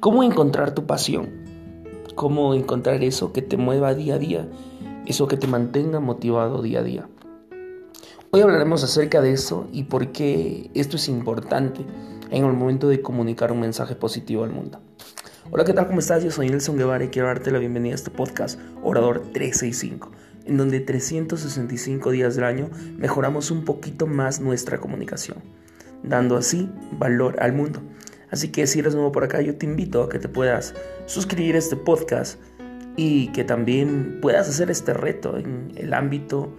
¿Cómo encontrar tu pasión? ¿Cómo encontrar eso que te mueva día a día? Eso que te mantenga motivado día a día. Hoy hablaremos acerca de eso y por qué esto es importante en el momento de comunicar un mensaje positivo al mundo. Hola, ¿qué tal? ¿Cómo estás? Yo soy Nelson Guevara y quiero darte la bienvenida a este podcast Orador 365, en donde 365 días del año mejoramos un poquito más nuestra comunicación, dando así valor al mundo. Así que si eres nuevo por acá, yo te invito a que te puedas suscribir a este podcast y que también puedas hacer este reto en el ámbito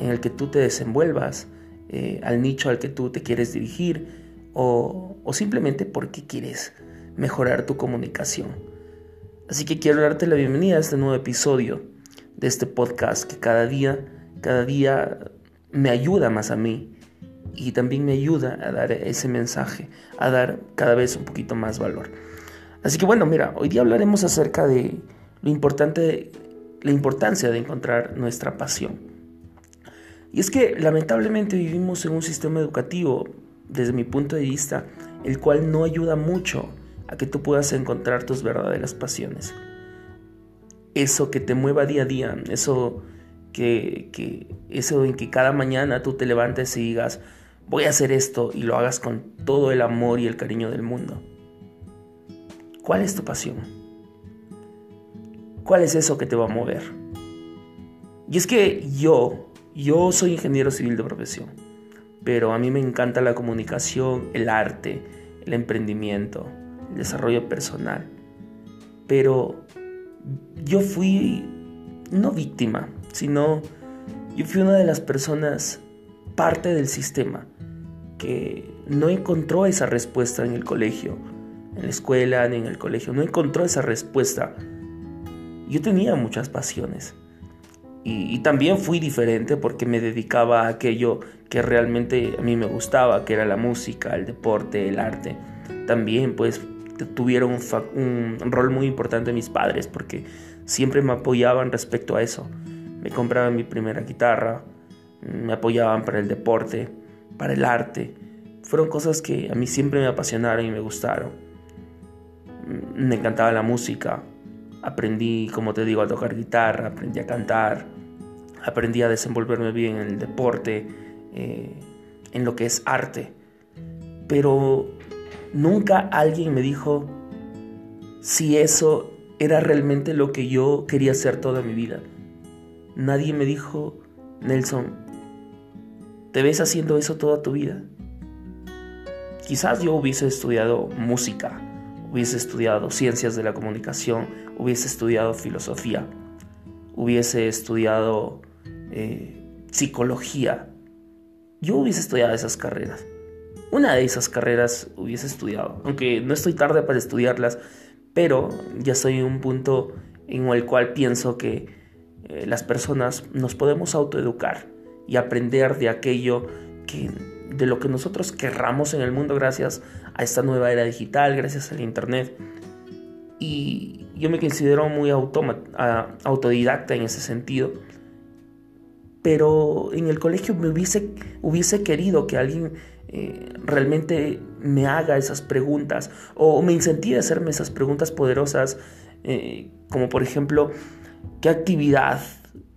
en el que tú te desenvuelvas, eh, al nicho al que tú te quieres dirigir o, o simplemente porque quieres mejorar tu comunicación. Así que quiero darte la bienvenida a este nuevo episodio de este podcast que cada día, cada día me ayuda más a mí y también me ayuda a dar ese mensaje, a dar cada vez un poquito más valor. Así que bueno, mira, hoy día hablaremos acerca de lo importante, la importancia de encontrar nuestra pasión. Y es que lamentablemente vivimos en un sistema educativo, desde mi punto de vista, el cual no ayuda mucho a que tú puedas encontrar tus verdaderas pasiones. Eso que te mueva día a día, eso que, eso en que cada mañana tú te levantes y digas, voy a hacer esto y lo hagas con todo el amor y el cariño del mundo. ¿Cuál es tu pasión? ¿Cuál es eso que te va a mover? Y es que yo, yo soy ingeniero civil de profesión, pero a mí me encanta la comunicación, el arte, el emprendimiento, el desarrollo personal. Pero yo fui no víctima, sino yo fui una de las personas parte del sistema que no encontró esa respuesta en el colegio, en la escuela ni en el colegio, no encontró esa respuesta. Yo tenía muchas pasiones y, también fui diferente porque me dedicaba a aquello que realmente a mí me gustaba, que era la música, el deporte, el arte. También pues tuvieron un, un rol muy importante mis padres porque siempre me apoyaban respecto a eso. Me compraban mi primera guitarra, me apoyaban para el deporte, para el arte. Fueron cosas que a mí siempre me apasionaron y me gustaron. Mm, me encantaba la música. Aprendí, como te digo, a tocar guitarra, aprendí a cantar, aprendí a desenvolverme bien en el deporte, eh, en lo que es arte. Pero nunca alguien me dijo si eso era realmente lo que yo quería hacer toda mi vida. Nadie me dijo, Nelson, ¿Te ves haciendo eso toda tu vida? Quizás yo hubiese estudiado música, hubiese estudiado ciencias de la comunicación, hubiese estudiado filosofía, hubiese estudiado eh, psicología. Yo hubiese estudiado esas carreras. Una de esas carreras hubiese estudiado, aunque no estoy tarde para estudiarlas, pero ya soy en un punto en el cual pienso que eh, las personas nos podemos autoeducar y aprender de aquello que de lo que nosotros querramos en el mundo gracias a esta nueva era digital, gracias al internet. Y yo me considero muy autodidacta en ese sentido. Pero en el colegio me hubiese, hubiese querido que alguien eh, realmente me haga esas preguntas o me incentive a hacerme esas preguntas poderosas, eh, como por ejemplo, ¿qué actividad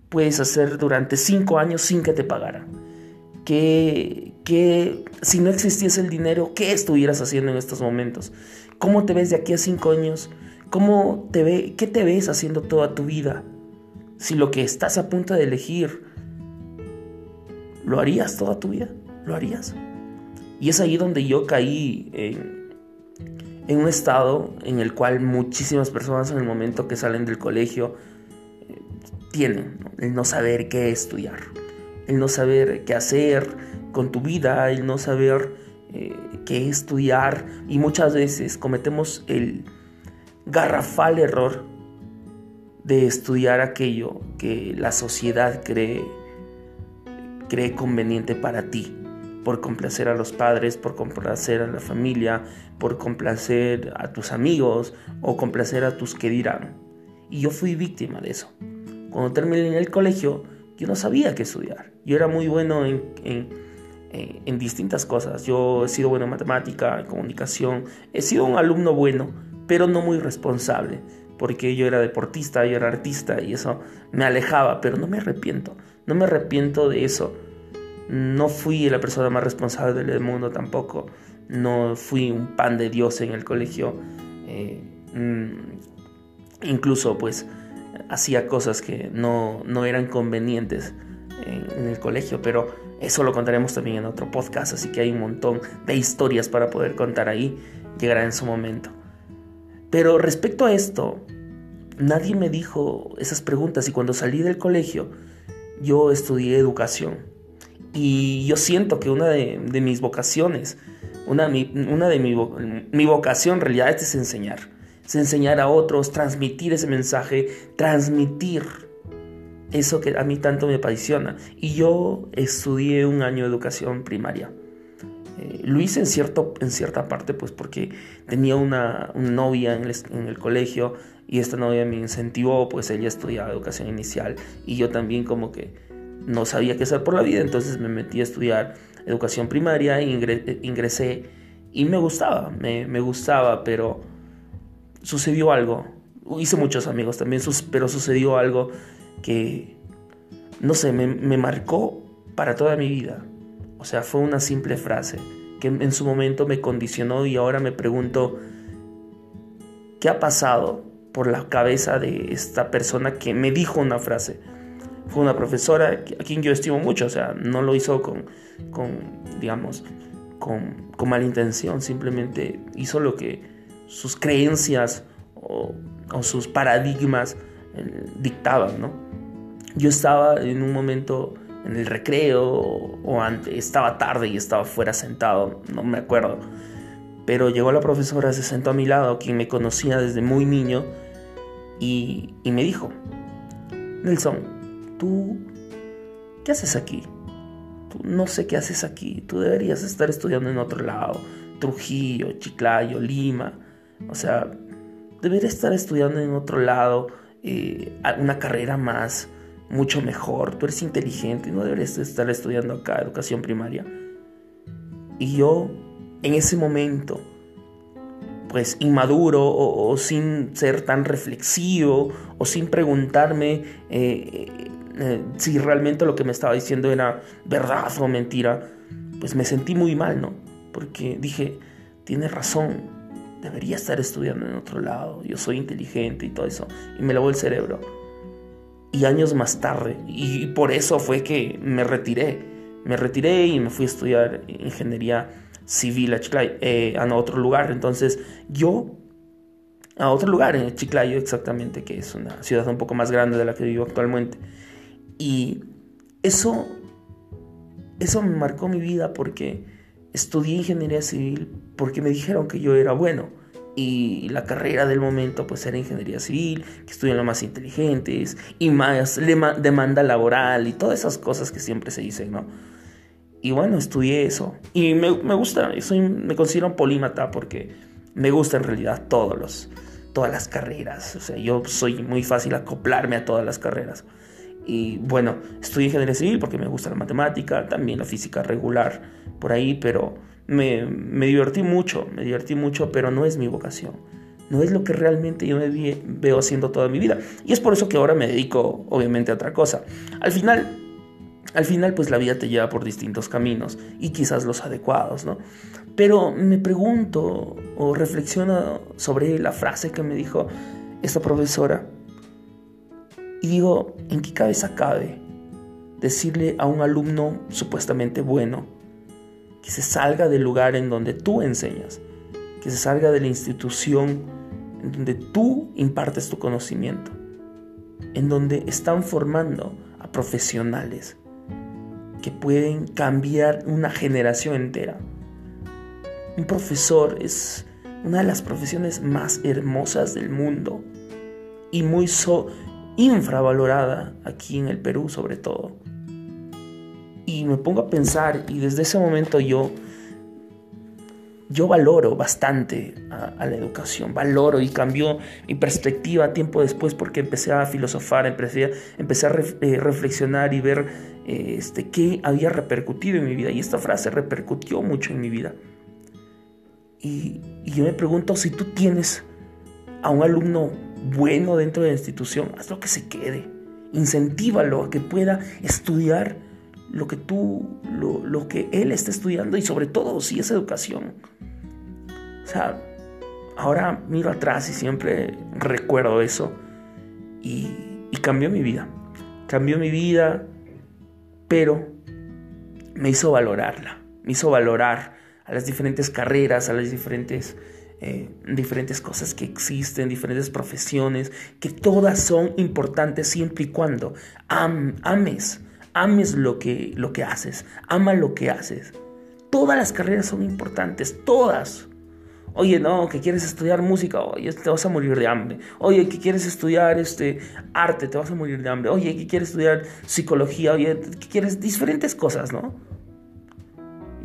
puedes hacer durante cinco años sin que te pagaran? Que, que si no existiese el dinero, ¿qué estuvieras haciendo en estos momentos? ¿Cómo te ves de aquí a cinco años? ¿Cómo te ve, ¿Qué te ves haciendo toda tu vida? Si lo que estás a punto de elegir, ¿lo harías toda tu vida? ¿Lo harías? Y es ahí donde yo caí en, en un estado en el cual muchísimas personas en el momento que salen del colegio tienen, el no saber qué estudiar, el no saber qué hacer con tu vida, el no saber eh, qué estudiar y muchas veces cometemos el garrafal error de estudiar aquello que la sociedad cree, cree conveniente para ti, por complacer a los padres, por complacer a la familia, por complacer a tus amigos o complacer a tus que dirán. Y yo fui víctima de eso. Cuando terminé el colegio, yo no sabía qué estudiar. Yo era muy bueno en, en, distintas cosas. Yo he sido bueno en matemática, en comunicación. He sido un alumno bueno, pero no muy responsable, porque yo era deportista, yo era artista y eso me alejaba, pero no me arrepiento, no me arrepiento de eso. No fui la persona más responsable del mundo tampoco, no fui un pan de Dios en el colegio, eh, mm, incluso pues hacía cosas que no, no eran convenientes en, el colegio, pero eso lo contaremos también en otro podcast, así que hay un montón de historias para poder contar ahí, llegará en su momento. Pero respecto a esto, nadie me dijo esas preguntas y cuando salí del colegio yo estudié educación y yo siento que una de, mis vocaciones, una, de mi, mi vocación en realidad es enseñar, es enseñar a otros, transmitir ese mensaje, transmitir eso que a mí tanto me apasiona. Y yo estudié un año de educación primaria. Eh, lo hice en, cierto, en cierta parte pues porque tenía una, novia en el, colegio y esta novia me incentivó, pues ella estudiaba educación inicial y yo también como que no sabía qué hacer por la vida, entonces me metí a estudiar educación primaria, e ingresé y me gustaba, me, me gustaba, pero sucedió algo. Hice muchos amigos también, pero sucedió algo que, no sé, me, marcó para toda mi vida. O sea, fue una simple frase que en su momento me condicionó y ahora me pregunto, ¿qué ha pasado por la cabeza de esta persona que me dijo una frase? Fue una profesora a quien yo estimo mucho, o sea, no lo hizo con, con digamos, con, con mala intención, simplemente hizo lo que sus creencias o, o sus paradigmas eh, dictaban, ¿no? Yo estaba en un momento en el recreo o antes, estaba tarde y estaba fuera sentado, no me acuerdo. Pero llegó la profesora, se sentó a mi lado, quien me conocía desde muy niño, y, y me dijo, Nelson, tú, ¿qué haces aquí? Tú no sé qué haces aquí, tú deberías estar estudiando en otro lado, Trujillo, Chiclayo, Lima, o sea, deberías estar estudiando en otro lado, eh, una carrera más, mucho mejor, tú eres inteligente, no deberías estar estudiando acá educación primaria. Y yo en ese momento, pues inmaduro o, sin ser tan reflexivo o sin preguntarme eh, eh, si realmente lo que me estaba diciendo era verdad o mentira, pues me sentí muy mal, ¿no? Porque dije, tiene razón, debería estar estudiando en otro lado, yo soy inteligente y todo eso, y me lavó el cerebro y años más tarde. Y por eso fue que me retiré. Me retiré y me fui a estudiar ingeniería civil a Chiclayo, eh, a otro lugar. Entonces yo, a otro lugar, en Chiclayo exactamente, que es una ciudad un poco más grande de la que vivo actualmente. Y eso, eso me marcó mi vida porque estudié ingeniería civil porque me dijeron que yo era bueno y la carrera del momento pues era ingeniería civil, que estudian los más inteligentes y más demanda laboral y todas esas cosas que siempre se dicen, ¿no? Y bueno, estudié eso y me, me gusta, soy, me considero un polímata porque me gusta en realidad todos los, todas las carreras, o sea, yo soy muy fácil acoplarme a todas las carreras. Y bueno, estudié ingeniería civil porque me gusta la matemática, también la física regular por ahí, pero me, me, divertí mucho, me divertí mucho, pero no es mi vocación. No es lo que realmente yo me veo haciendo toda mi vida. Y es por eso que ahora me dedico, obviamente, a otra cosa. Al final, al final, pues la vida te lleva por distintos caminos y quizás los adecuados, ¿no? Pero me pregunto o reflexiono sobre la frase que me dijo esta profesora digo, ¿en qué cabeza cabe decirle a un alumno supuestamente bueno que se salga del lugar en donde tú enseñas, que se salga de la institución en donde tú impartes tu conocimiento, en donde están formando a profesionales que pueden cambiar una generación entera. Un profesor es una de las profesiones más hermosas del mundo y muy infravalorada aquí en el Perú sobre todo y me pongo a pensar y desde ese momento yo yo valoro bastante a, la educación, valoro y cambió mi perspectiva tiempo después porque empecé a filosofar, empecé, a eh, reflexionar y ver eh, este, qué había repercutido en mi vida. Y esta frase repercutió mucho en mi vida. Y yo me pregunto si tú tienes a un alumno bueno dentro de la institución, hazlo que se quede. Incentívalo a que pueda estudiar lo que tú, lo, que él está estudiando y sobre todo si es educación. O sea, ahora miro atrás y siempre recuerdo eso y, y cambió mi vida. Cambió mi vida, pero me hizo valorarla, me hizo valorar a las diferentes carreras, a las diferentes, eh, diferentes cosas que existen, diferentes profesiones, que todas son importantes siempre y cuando ames, ames lo que, lo que haces, ama lo que haces. Todas las carreras son importantes, todas. Oye, no, que quieres estudiar música, oye, te vas a morir de hambre. Oye, que quieres estudiar este arte, te vas a morir de hambre. Oye, que quieres estudiar psicología, oye, que quieres diferentes cosas, ¿no?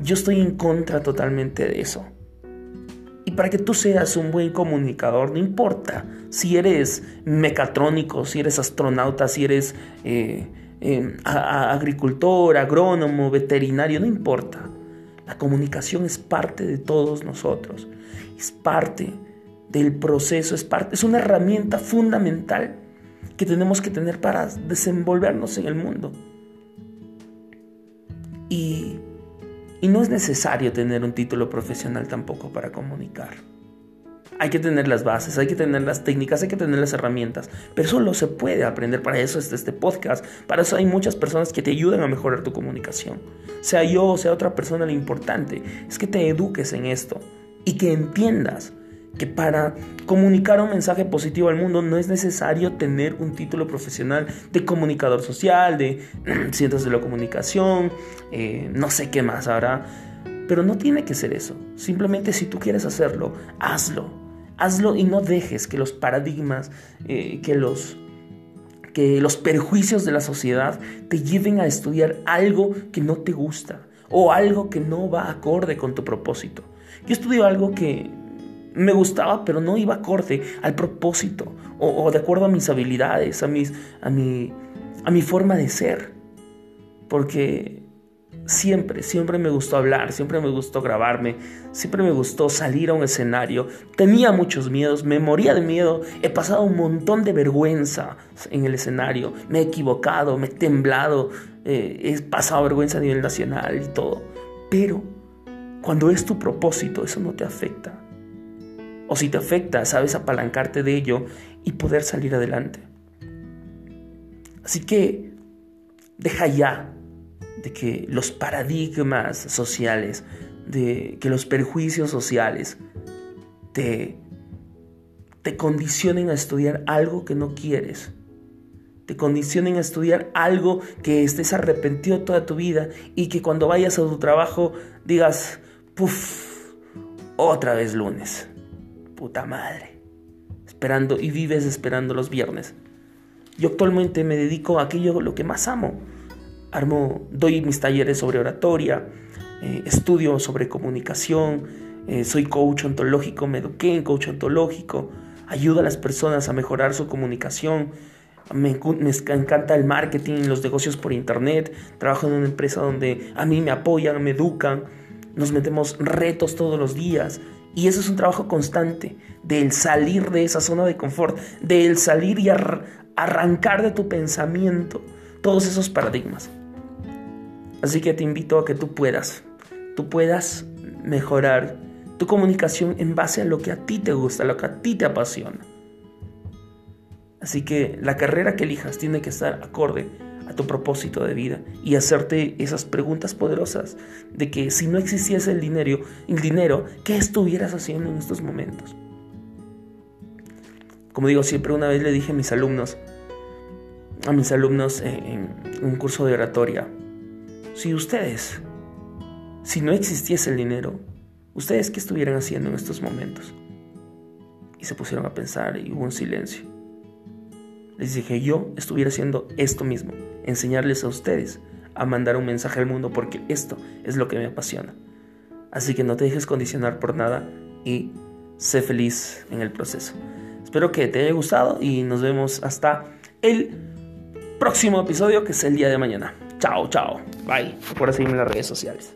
Yo estoy en contra totalmente de eso. Para que tú seas un buen comunicador, no importa si eres mecatrónico, si eres astronauta, si eres eh, eh, agricultor, agrónomo, veterinario, no importa. La comunicación es parte de todos nosotros, es parte del proceso, es, parte, es una herramienta fundamental que tenemos que tener para desenvolvernos en el mundo. Y y no es necesario tener un título profesional tampoco para comunicar. Hay que tener las bases, hay que tener las técnicas, hay que tener las herramientas, pero solo se puede aprender. Para eso es este podcast, para eso hay muchas personas que te ayudan a mejorar tu comunicación. Sea yo o sea otra persona, lo importante es que te eduques en esto y que entiendas que para comunicar un mensaje positivo al mundo no es necesario tener un título profesional de comunicador social, de ciencias de la comunicación, eh, no sé qué más ahora, pero no tiene que ser eso. Simplemente si tú quieres hacerlo, hazlo. Hazlo y no dejes que los paradigmas, eh, que los que los perjuicios de la sociedad te lleven a estudiar algo que no te gusta o algo que no va acorde con tu propósito. Yo estudio algo que me gustaba, pero no iba acorde al propósito o, de acuerdo a mis habilidades, a, mis, a, mi, a mi forma de ser. Porque siempre, siempre me gustó hablar, siempre me gustó grabarme, siempre me gustó salir a un escenario. Tenía muchos miedos, me moría de miedo, he pasado un montón de vergüenza en el escenario, me he equivocado, me he temblado, eh, he pasado vergüenza a nivel nacional y todo. Pero cuando es tu propósito, eso no te afecta o si te afecta, sabes apalancarte de ello y poder salir adelante. Así que deja ya de que los paradigmas sociales, de que los perjuicios sociales te, te condicionen a estudiar algo que no quieres. Te condicionen a estudiar algo que estés arrepentido toda tu vida y que cuando vayas a tu trabajo digas, puff, otra vez lunes puta madre. Esperando y vives esperando los viernes. Yo actualmente me dedico a aquello lo que más amo. Armo, doy mis talleres sobre oratoria, eh, estudio sobre comunicación, eh, soy coach ontológico, me eduqué en coach ontológico, ayudo a las personas a mejorar su comunicación. Me, me, encanta el marketing, los negocios por internet. Trabajo en una empresa donde a mí me apoyan, me educan. Nos metemos retos todos los días. Y eso es un trabajo constante, del salir de esa zona de confort, del salir y arrancar de tu pensamiento todos esos paradigmas. Así que te invito a que tú puedas, tú puedas mejorar tu comunicación en base a lo que a ti te gusta, lo que a ti te apasiona. Así que la carrera que elijas tiene que estar acorde a tu propósito de vida y hacerte esas preguntas poderosas de que si no existiese el dinero, el dinero, ¿qué estuvieras haciendo en estos momentos? Como digo, siempre una vez le dije a mis alumnos, a mis alumnos en, un curso de oratoria, si ustedes, si no existiese el dinero, ¿ustedes qué estuvieran haciendo en estos momentos? Y se pusieron a pensar y hubo un silencio. Les dije, yo estuviera haciendo esto mismo, enseñarles a ustedes a mandar un mensaje al mundo porque esto es lo que me apasiona. Así que no te dejes condicionar por nada y sé feliz en el proceso. Espero que te haya gustado y nos vemos hasta el próximo episodio que es el día de mañana. Chao, chao. Bye. Recuerda seguirme en las redes sociales.